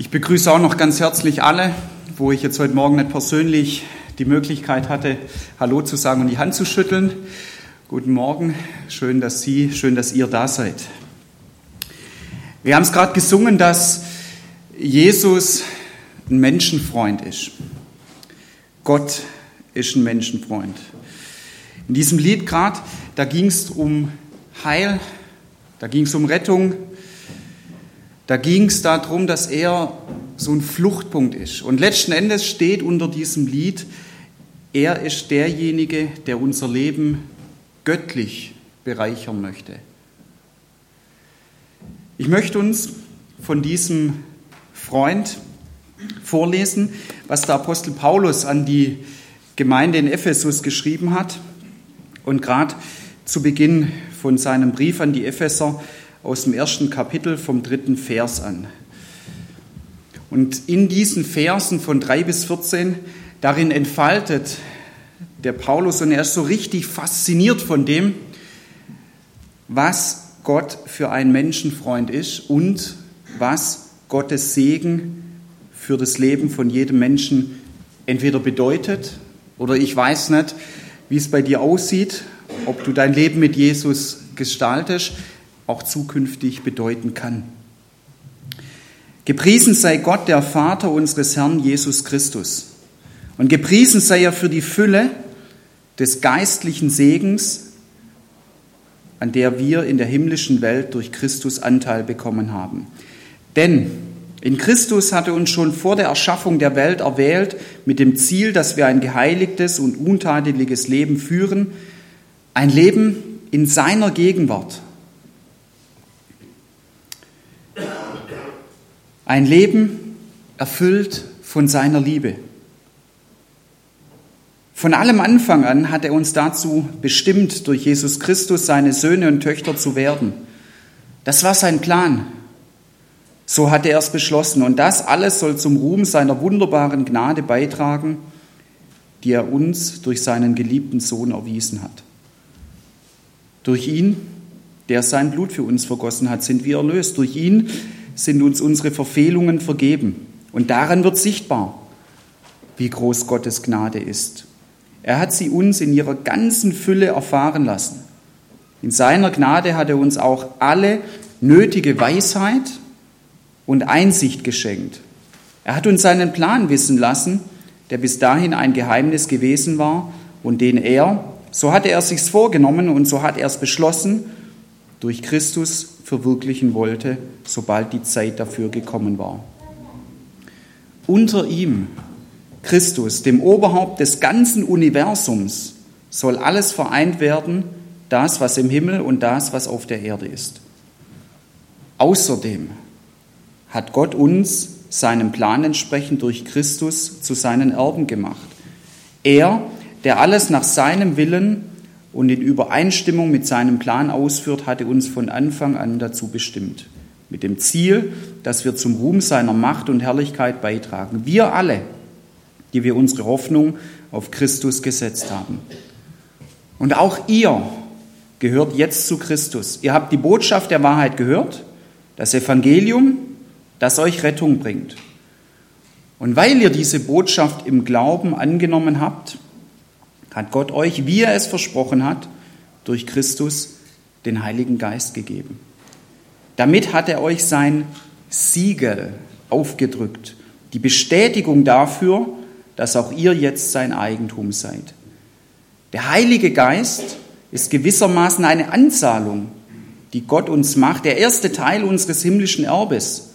Ich begrüße auch noch ganz herzlich alle, wo ich jetzt heute Morgen nicht persönlich die Möglichkeit hatte, Hallo zu sagen und die Hand zu schütteln. Guten Morgen, schön, dass Sie, schön, dass ihr da seid. Wir haben es gerade gesungen, dass Jesus ein Menschenfreund ist. Gott ist ein Menschenfreund. In diesem Lied gerade, da ging es um Heil, da ging es um Rettung, da ging es darum, dass er so ein Fluchtpunkt ist. Und letzten Endes steht unter diesem Lied, er ist derjenige, der unser Leben göttlich bereichern möchte. Ich möchte uns von diesem Freund vorlesen, was der Apostel Paulus an die Gemeinde in Ephesus geschrieben hat. Und gerade zu Beginn von seinem Brief an die Epheser aus dem ersten Kapitel vom dritten Vers an. Und in diesen Versen von drei bis 14, darin entfaltet der Paulus und er ist so richtig fasziniert von dem, was Gott für ein Menschenfreund ist und was Gottes Segen für das Leben von jedem Menschen entweder bedeutet oder ich weiß nicht, wie es bei dir aussieht, ob du dein Leben mit Jesus gestaltest, auch zukünftig bedeuten kann. Gepriesen sei Gott, der Vater unseres Herrn Jesus Christus. Und gepriesen sei er für die Fülle des geistlichen Segens, an der wir in der himmlischen Welt durch Christus Anteil bekommen haben. Denn in Christus hatte uns schon vor der Erschaffung der Welt erwählt, mit dem Ziel, dass wir ein geheiligtes und untadeliges Leben führen, ein Leben in seiner Gegenwart Ein Leben erfüllt von seiner Liebe. Von allem Anfang an hat er uns dazu bestimmt, durch Jesus Christus seine Söhne und Töchter zu werden. Das war sein Plan. So hatte er es beschlossen. Und das alles soll zum Ruhm seiner wunderbaren Gnade beitragen, die er uns durch seinen geliebten Sohn erwiesen hat. Durch ihn, der sein Blut für uns vergossen hat, sind wir erlöst. Durch ihn sind uns unsere Verfehlungen vergeben. Und daran wird sichtbar, wie groß Gottes Gnade ist. Er hat sie uns in ihrer ganzen Fülle erfahren lassen. In seiner Gnade hat er uns auch alle nötige Weisheit und Einsicht geschenkt. Er hat uns seinen Plan wissen lassen, der bis dahin ein Geheimnis gewesen war und den er, so hatte er sich's vorgenommen und so hat er es beschlossen, durch Christus verwirklichen wollte, sobald die Zeit dafür gekommen war. Unter ihm, Christus, dem Oberhaupt des ganzen Universums, soll alles vereint werden, das, was im Himmel und das, was auf der Erde ist. Außerdem hat Gott uns seinem Plan entsprechend durch Christus zu seinen Erben gemacht. Er, der alles nach seinem Willen und in Übereinstimmung mit seinem Plan ausführt, hatte uns von Anfang an dazu bestimmt. Mit dem Ziel, dass wir zum Ruhm seiner Macht und Herrlichkeit beitragen. Wir alle, die wir unsere Hoffnung auf Christus gesetzt haben. Und auch ihr gehört jetzt zu Christus. Ihr habt die Botschaft der Wahrheit gehört, das Evangelium, das euch Rettung bringt. Und weil ihr diese Botschaft im Glauben angenommen habt, hat Gott euch, wie er es versprochen hat, durch Christus den Heiligen Geist gegeben. Damit hat er euch sein Siegel aufgedrückt, die Bestätigung dafür, dass auch ihr jetzt sein Eigentum seid. Der Heilige Geist ist gewissermaßen eine Anzahlung, die Gott uns macht, der erste Teil unseres himmlischen Erbes.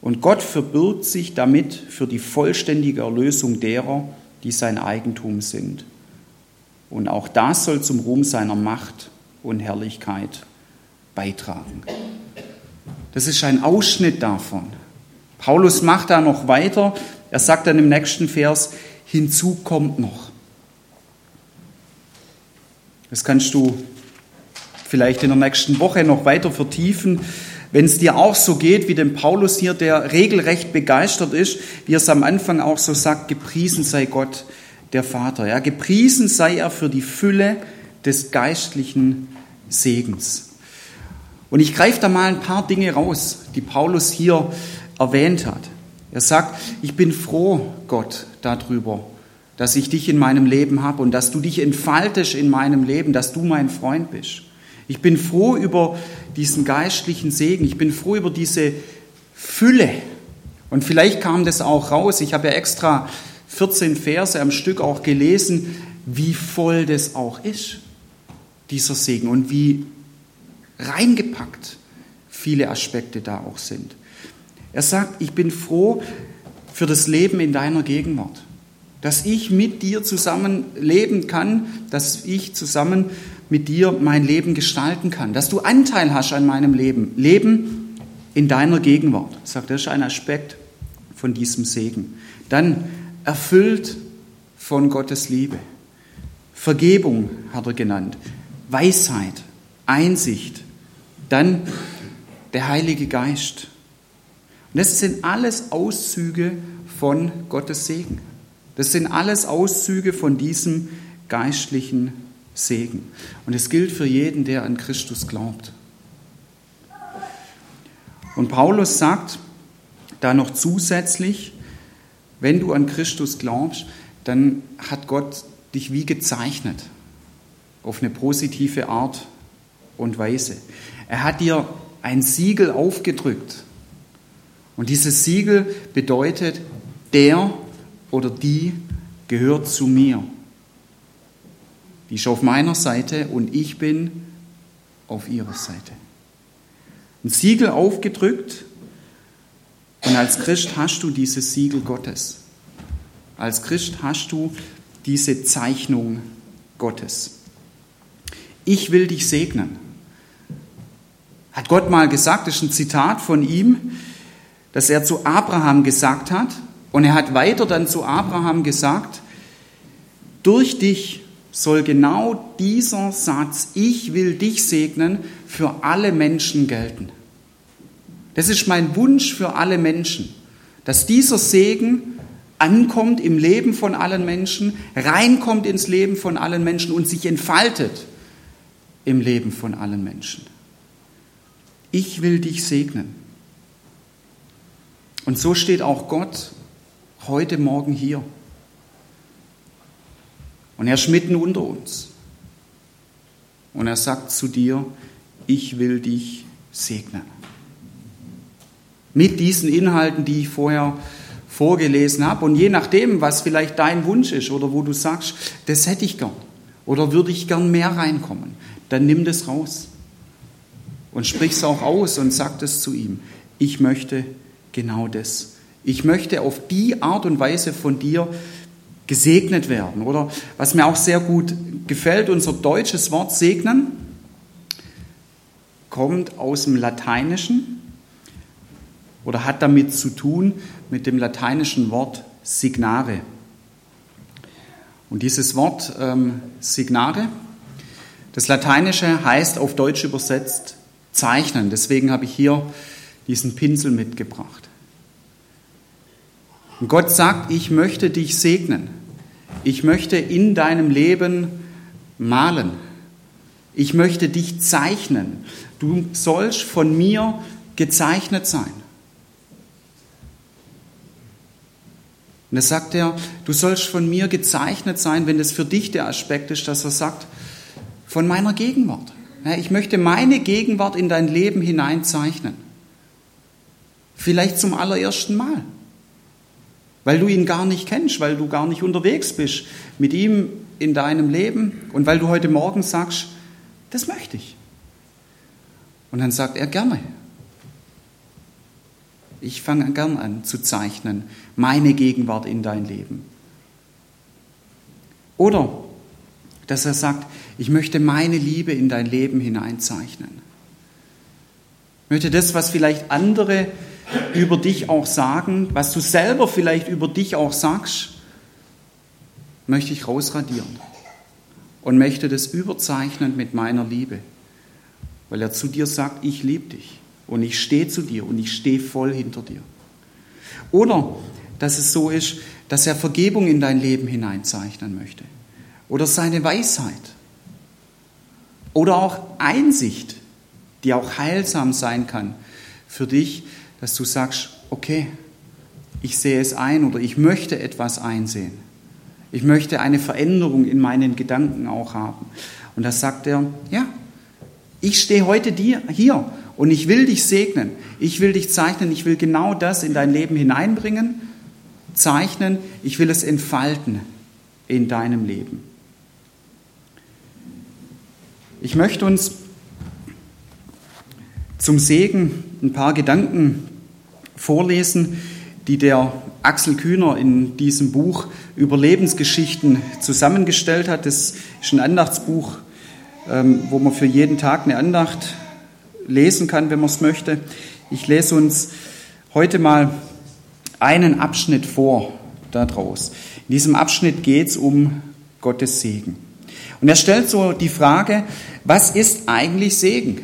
Und Gott verbirgt sich damit für die vollständige Erlösung derer, die sein Eigentum sind. Und auch das soll zum Ruhm seiner Macht und Herrlichkeit beitragen. Das ist ein Ausschnitt davon. Paulus macht da noch weiter. Er sagt dann im nächsten Vers, hinzu kommt noch. Das kannst du vielleicht in der nächsten Woche noch weiter vertiefen. Wenn es dir auch so geht wie dem Paulus hier, der regelrecht begeistert ist, wie er es am Anfang auch so sagt, gepriesen sei Gott, der Vater. Ja, gepriesen sei er für die Fülle des geistlichen Segens. Und ich greife da mal ein paar Dinge raus, die Paulus hier erwähnt hat. Er sagt, ich bin froh, Gott, darüber, dass ich dich in meinem Leben habe und dass du dich entfaltest in meinem Leben, dass du mein Freund bist. Ich bin froh über diesen geistlichen Segen. Ich bin froh über diese Fülle. Und vielleicht kam das auch raus. Ich habe ja extra 14 Verse am Stück auch gelesen, wie voll das auch ist, dieser Segen, und wie reingepackt viele Aspekte da auch sind. Er sagt, ich bin froh für das Leben in deiner Gegenwart, dass ich mit dir zusammen leben kann, dass ich zusammen mit dir mein Leben gestalten kann, dass du Anteil hast an meinem Leben, Leben in deiner Gegenwart. Sagt, das ist ein Aspekt von diesem Segen. Dann erfüllt von Gottes Liebe. Vergebung hat er genannt, Weisheit, Einsicht, dann der Heilige Geist. Und das sind alles Auszüge von Gottes Segen. Das sind alles Auszüge von diesem geistlichen Segen. Und es gilt für jeden, der an Christus glaubt. Und Paulus sagt da noch zusätzlich, wenn du an Christus glaubst, dann hat Gott dich wie gezeichnet, auf eine positive Art und Weise. Er hat dir ein Siegel aufgedrückt. Und dieses Siegel bedeutet, der oder die gehört zu mir. Die ist auf meiner Seite und ich bin auf ihrer Seite. Ein Siegel aufgedrückt und als Christ hast du dieses Siegel Gottes. Als Christ hast du diese Zeichnung Gottes. Ich will dich segnen. Hat Gott mal gesagt, das ist ein Zitat von ihm, dass er zu Abraham gesagt hat. Und er hat weiter dann zu Abraham gesagt, durch dich soll genau dieser Satz, ich will dich segnen, für alle Menschen gelten. Das ist mein Wunsch für alle Menschen, dass dieser Segen ankommt im Leben von allen Menschen, reinkommt ins Leben von allen Menschen und sich entfaltet im Leben von allen Menschen. Ich will dich segnen. Und so steht auch Gott heute Morgen hier. Und er ist mitten unter uns. Und er sagt zu dir, ich will dich segnen. Mit diesen Inhalten, die ich vorher vorgelesen habe. Und je nachdem, was vielleicht dein Wunsch ist oder wo du sagst, das hätte ich gern oder würde ich gern mehr reinkommen, dann nimm das raus und sprich es auch aus und sag es zu ihm. Ich möchte genau das. Ich möchte auf die Art und Weise von dir gesegnet werden. Oder was mir auch sehr gut gefällt, unser deutsches Wort segnen kommt aus dem Lateinischen oder hat damit zu tun mit dem lateinischen Wort signare. Und dieses Wort ähm, signare, das Lateinische heißt auf Deutsch übersetzt zeichnen. Deswegen habe ich hier diesen Pinsel mitgebracht. Und Gott sagt, ich möchte dich segnen. Ich möchte in deinem Leben malen. Ich möchte dich zeichnen. Du sollst von mir gezeichnet sein. Und da sagt er, du sollst von mir gezeichnet sein, wenn das für dich der Aspekt ist, dass er sagt, von meiner Gegenwart. Ich möchte meine Gegenwart in dein Leben hineinzeichnen. Vielleicht zum allerersten Mal weil du ihn gar nicht kennst, weil du gar nicht unterwegs bist mit ihm in deinem Leben und weil du heute Morgen sagst, das möchte ich. Und dann sagt er gerne. Ich fange gern an zu zeichnen, meine Gegenwart in dein Leben. Oder dass er sagt, ich möchte meine Liebe in dein Leben hineinzeichnen. Ich möchte das, was vielleicht andere über dich auch sagen, was du selber vielleicht über dich auch sagst, möchte ich rausradieren und möchte das überzeichnen mit meiner Liebe, weil er zu dir sagt, ich liebe dich und ich stehe zu dir und ich stehe voll hinter dir. Oder dass es so ist, dass er Vergebung in dein Leben hineinzeichnen möchte oder seine Weisheit oder auch Einsicht, die auch heilsam sein kann für dich, dass du sagst, okay, ich sehe es ein oder ich möchte etwas einsehen. Ich möchte eine Veränderung in meinen Gedanken auch haben. Und da sagt er, ja, ich stehe heute dir, hier und ich will dich segnen. Ich will dich zeichnen. Ich will genau das in dein Leben hineinbringen, zeichnen. Ich will es entfalten in deinem Leben. Ich möchte uns zum Segen ein paar Gedanken vorlesen, die der Axel Kühner in diesem Buch über Lebensgeschichten zusammengestellt hat. Das ist ein Andachtsbuch, ähm, wo man für jeden Tag eine Andacht lesen kann, wenn man es möchte. Ich lese uns heute mal einen Abschnitt vor daraus. In diesem Abschnitt geht es um Gottes Segen. Und er stellt so die Frage, was ist eigentlich Segen?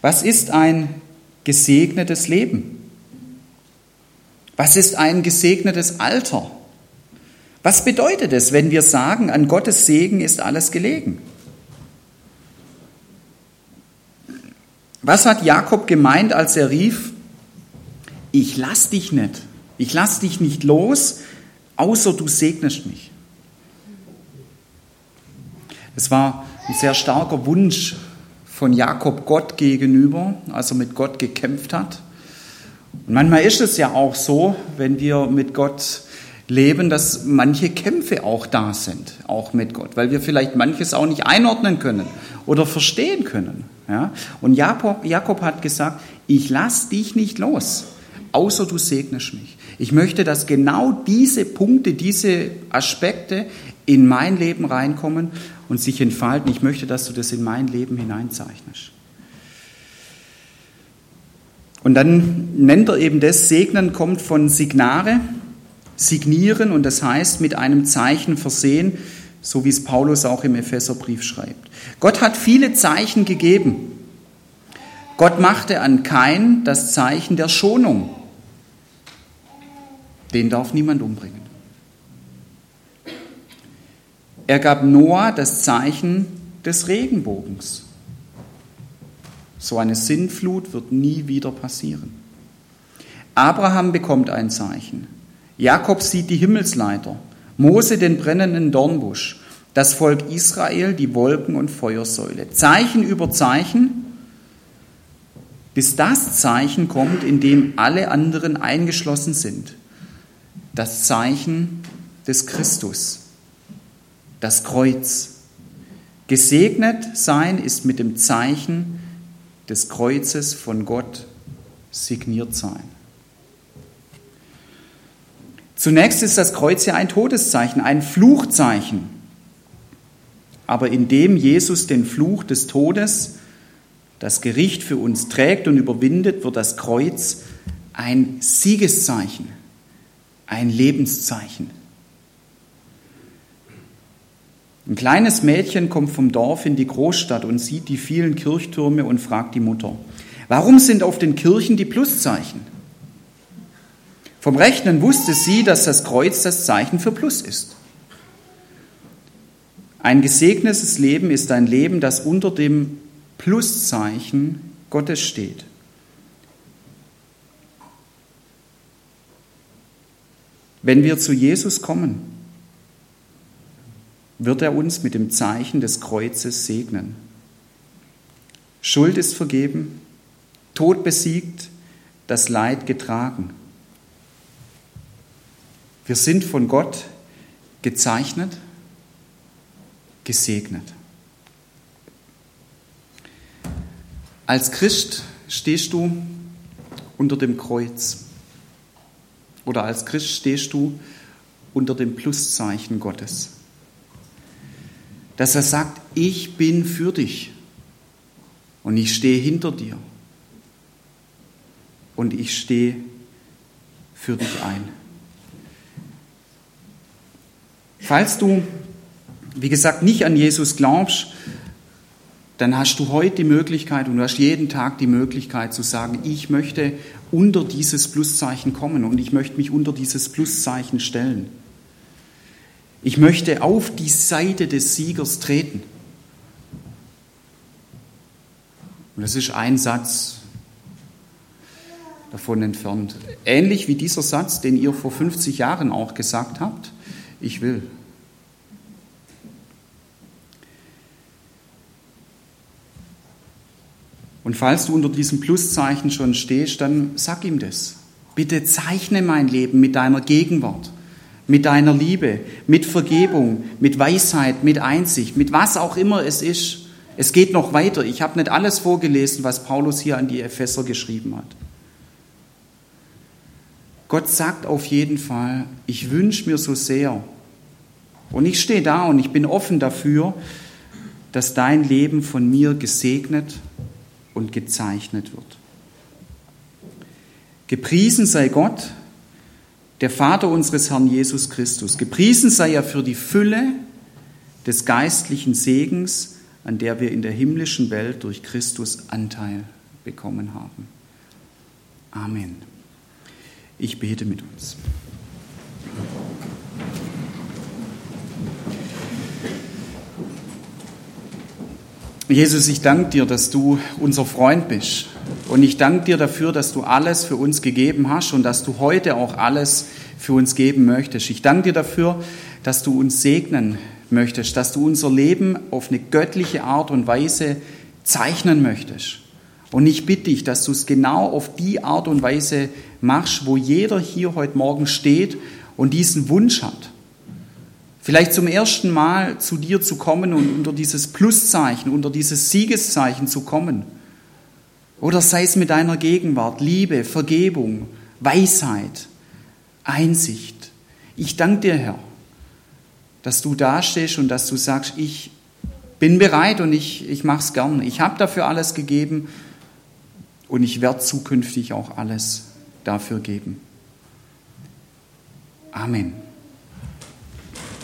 Was ist ein gesegnetes Leben? Was ist ein gesegnetes Alter? Was bedeutet es, wenn wir sagen, an Gottes Segen ist alles gelegen? Was hat Jakob gemeint, als er rief, ich lass dich nicht, ich lass dich nicht los, außer du segnest mich? Es war ein sehr starker Wunsch von Jakob Gott gegenüber, als er mit Gott gekämpft hat. Und manchmal ist es ja auch so, wenn wir mit Gott leben, dass manche Kämpfe auch da sind, auch mit Gott, weil wir vielleicht manches auch nicht einordnen können oder verstehen können. Ja? Und Jakob, Jakob hat gesagt, ich lass dich nicht los, außer du segnest mich. Ich möchte, dass genau diese Punkte, diese Aspekte in mein Leben reinkommen und sich entfalten. Ich möchte, dass du das in mein Leben hineinzeichnest. Und dann nennt er eben das, Segnen kommt von Signare, signieren und das heißt mit einem Zeichen versehen, so wie es Paulus auch im Epheserbrief schreibt. Gott hat viele Zeichen gegeben. Gott machte an Kain das Zeichen der Schonung. Den darf niemand umbringen. Er gab Noah das Zeichen des Regenbogens. So eine Sintflut wird nie wieder passieren. Abraham bekommt ein Zeichen. Jakob sieht die Himmelsleiter. Mose den brennenden Dornbusch. Das Volk Israel die Wolken- und Feuersäule. Zeichen über Zeichen, bis das Zeichen kommt, in dem alle anderen eingeschlossen sind. Das Zeichen des Christus das Kreuz. Gesegnet sein ist mit dem Zeichen des Kreuzes von Gott signiert sein. Zunächst ist das Kreuz ja ein Todeszeichen, ein Fluchzeichen. Aber indem Jesus den Fluch des Todes, das Gericht für uns trägt und überwindet, wird das Kreuz ein Siegeszeichen, ein Lebenszeichen. Ein kleines Mädchen kommt vom Dorf in die Großstadt und sieht die vielen Kirchtürme und fragt die Mutter, warum sind auf den Kirchen die Pluszeichen? Vom Rechnen wusste sie, dass das Kreuz das Zeichen für Plus ist. Ein gesegnetes Leben ist ein Leben, das unter dem Pluszeichen Gottes steht. Wenn wir zu Jesus kommen, wird er uns mit dem Zeichen des Kreuzes segnen. Schuld ist vergeben, Tod besiegt, das Leid getragen. Wir sind von Gott gezeichnet, gesegnet. Als Christ stehst du unter dem Kreuz oder als Christ stehst du unter dem Pluszeichen Gottes dass er sagt, ich bin für dich und ich stehe hinter dir und ich stehe für dich ein. Falls du, wie gesagt, nicht an Jesus glaubst, dann hast du heute die Möglichkeit und du hast jeden Tag die Möglichkeit zu sagen, ich möchte unter dieses Pluszeichen kommen und ich möchte mich unter dieses Pluszeichen stellen. Ich möchte auf die Seite des Siegers treten. Und das ist ein Satz. davon entfernt. Ähnlich wie dieser Satz, den ihr vor 50 Jahren auch gesagt habt, ich will. Und falls du unter diesem Pluszeichen schon stehst, dann sag ihm das. Bitte zeichne mein Leben mit deiner Gegenwart, mit deiner Liebe, mit Vergebung, mit Weisheit, mit Einsicht, mit was auch immer es ist. Es geht noch weiter. Ich habe nicht alles vorgelesen, was Paulus hier an die Epheser geschrieben hat. Gott sagt auf jeden Fall, ich wünsche mir so sehr, und ich stehe da und ich bin offen dafür, dass dein Leben von mir gesegnet und gezeichnet wird. Gepriesen sei Gott, der Vater unseres Herrn Jesus Christus. Gepriesen sei er für die Fülle des geistlichen Segens, an der wir in der himmlischen Welt durch Christus Anteil bekommen haben. Amen. Ich bete mit uns. Jesus, ich danke dir, dass du unser Freund bist. Und ich danke dir dafür, dass du alles für uns gegeben hast und dass du heute auch alles für uns geben möchtest. Ich danke dir dafür, dass du uns segnen möchtest, dass du unser Leben auf eine göttliche Art und Weise zeichnen möchtest. Und ich bitte dich, dass du es genau auf die Art und Weise machst, wo jeder hier heute Morgen steht und diesen Wunsch hat. Vielleicht zum ersten Mal zu dir zu kommen und unter dieses Pluszeichen, unter dieses Siegeszeichen zu kommen. Oder sei es mit deiner Gegenwart, Liebe, Vergebung, Weisheit, Einsicht. Ich danke dir, Herr, dass du dastehst und dass du sagst, ich bin bereit und ich, ich mache es gern. Ich habe dafür alles gegeben und ich werde zukünftig auch alles dafür geben. Amen.